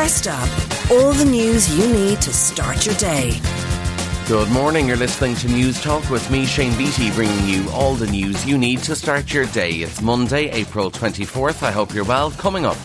First up, all the news you need to start your day. Good morning. You're listening to Newstalk with me, Shane Beatty, bringing you all the news you need to start your day. It's Monday, April 24th. I hope you're well. Coming up.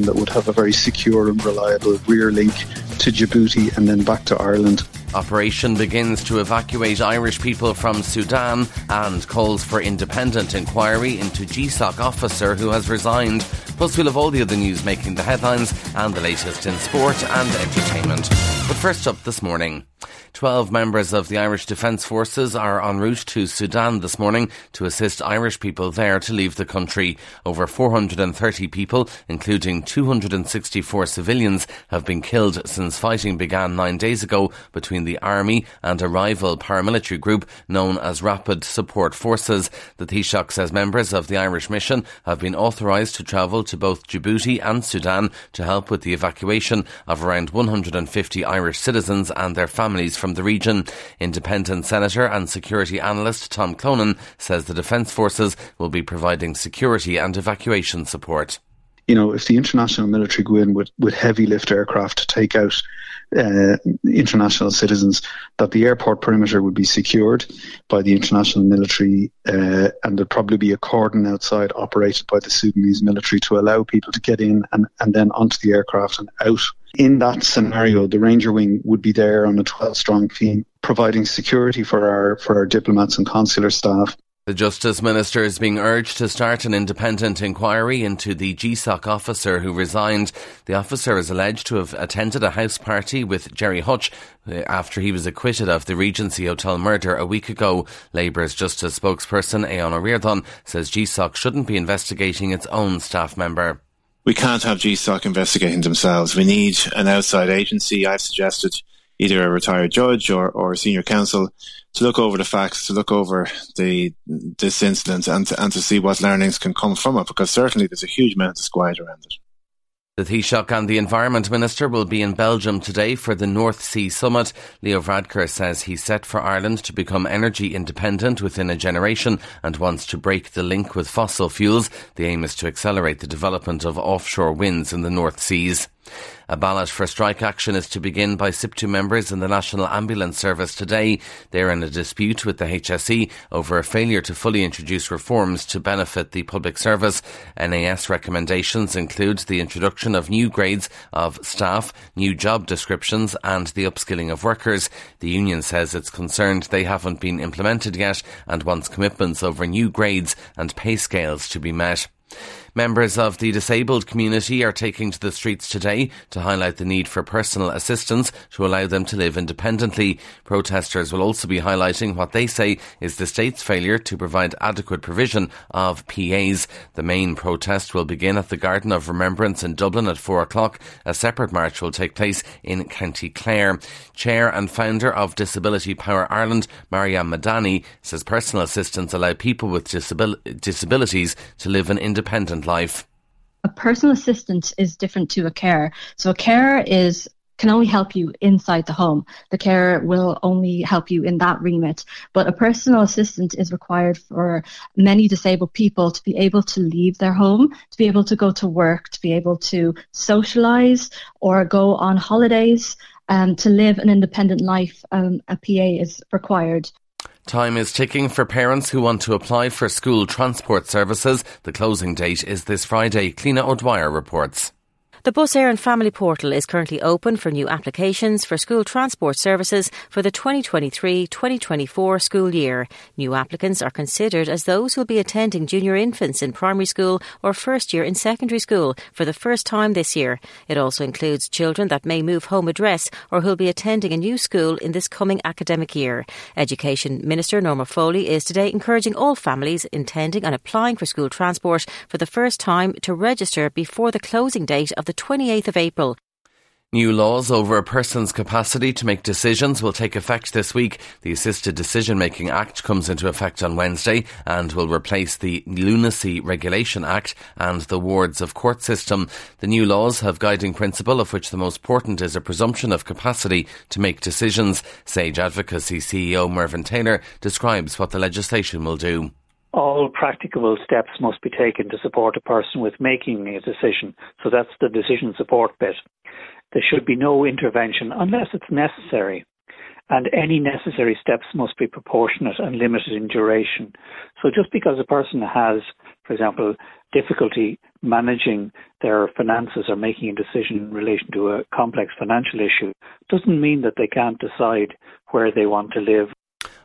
That would have a very secure and reliable rear link to Djibouti and then back to Ireland. Operation begins to evacuate Irish people from Sudan and calls for independent inquiry into GSOC officer who has resigned. Plus, we'll have all the other news making the headlines and the latest in sport and entertainment. But first up this morning. 12 members of the Irish Defence Forces are en route to Sudan this morning to assist Irish people there to leave the country. Over 430 people, including 264 civilians, have been killed since fighting began nine days ago between the army and a rival paramilitary group known as Rapid Support Forces. The Taoiseach says members of the Irish mission have been authorised to travel to both Djibouti and Sudan to help with the evacuation of around 150 Irish citizens and their families from the region. Independent Senator and security analyst Tom Clonan says the Defence Forces will be providing security and evacuation support. You know, if the international military go in with, with heavy lift aircraft to take out uh, international citizens, that the airport perimeter would be secured by the international military, uh, and there'd probably be a cordon outside operated by the Sudanese military to allow people to get in and, and then onto the aircraft and out. In that scenario, the Ranger Wing would be there on a 12 strong team, providing security for our for our diplomats and consular staff. The Justice Minister is being urged to start an independent inquiry into the GSOC officer who resigned. The officer is alleged to have attended a house party with Gerry Hutch uh, after he was acquitted of the Regency Hotel murder a week ago. Labour's Justice spokesperson Aodhán Ó says GSOC shouldn't be investigating its own staff member. We can't have GSOC investigating themselves. We need an outside agency. I've suggested either a retired judge or, or senior counsel to look over the facts, to look over the this incident, and to, and to see what learnings can come from it. Because certainly there's a huge amount of disquiet around it. The Taoiseach and the Environment Minister will be in Belgium today for the North Sea Summit. Leo Varadkar says he's set for Ireland to become energy independent within a generation and wants to break the link with fossil fuels. The aim is to accelerate the development of offshore winds in the North Seas. A ballot for strike action is to begin by SIPTU members in the National Ambulance Service today. They're in a dispute with the HSE over a failure to fully introduce reforms to benefit the public service. NAS recommendations include the introduction of new grades of staff, new job descriptions and the upskilling of workers. The union says it's concerned they haven't been implemented yet and wants commitments over new grades and pay scales to be met. Members of the disabled community are taking to the streets today to highlight the need for personal assistance to allow them to live independently. Protesters will also be highlighting what they say is the state's failure to provide adequate provision of PAs. The main protest will begin at the Garden of Remembrance in Dublin at four o'clock. A separate march will take place in County Clare. Chair and founder of Disability Power Ireland, Mariam Madani, says personal assistance allow people with disabil- disabilities to live an independent life? A personal assistant is different to a carer. So a carer is can only help you inside the home. The carer will only help you in that remit. But a personal assistant is required for many disabled people to be able to leave their home, to be able to go to work, to be able to socialize or go on holidays, um, to live an independent life. Um, a PA is required. Time is ticking for parents who want to apply for school transport services. The closing date is this Friday. Cliona O'Dwyer reports. The Bus Éireann Family Portal is currently open for new applications for school transport services for the 2023-2024 school year. New applicants are considered as those who will be attending junior infants in primary school or first year in secondary school for the first time this year. It also includes children that may move home address or who will be attending a new school in this coming academic year. Education Minister Norma Foley is today encouraging all families intending on applying for school transport for the first time to register before the closing date of the 28th of April. New laws over a person's capacity to make decisions will take effect this week. The Assisted Decision Making Act comes into effect on Wednesday and will replace the Lunacy Regulation Act and the Wards of Court system. The new laws have guiding principle of which the most important is a presumption of capacity to make decisions. Sage Advocacy CEO Mervyn Taylor describes what the legislation will do. All practicable steps must be taken to support a person with making a decision. So that's the decision support bit. There should be no intervention unless it's necessary. And any necessary steps must be proportionate and limited in duration. So just because a person has, for example, difficulty managing their finances or making a decision in relation to a complex financial issue doesn't mean that they can't decide where they want to live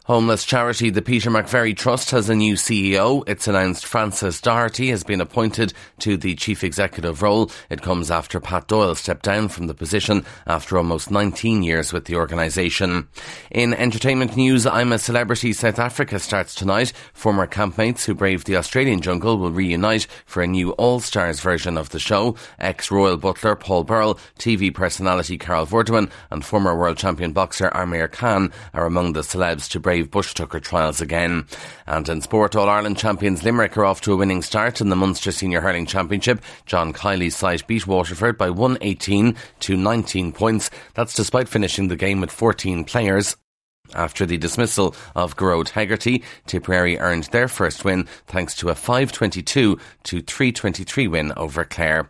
Homeless charity the Peter McVerry Trust has a new CEO. It's announced Francis Doherty has been appointed to the chief executive role. It comes after Pat Doyle stepped down from the position after almost 19 years with the organisation. In entertainment news, I'm a Celebrity South Africa starts tonight. Former campmates who braved the Australian jungle will reunite for a new All Stars version of the show. Ex-Royal Butler Paul Burrell, TV personality Carol Vorderman and former world champion boxer Amir Khan are among the celebs to brave brave Bush Tucker trials again. And in sport, All Ireland champions Limerick are off to a winning start in the Munster Senior Hurling Championship. John Kiely's side beat Waterford by 118 to 19 points. That's despite finishing the game with 14 players. After the dismissal of Gearóid Hegarty, Tipperary earned their first win thanks to a 522 to 323 win over Clare.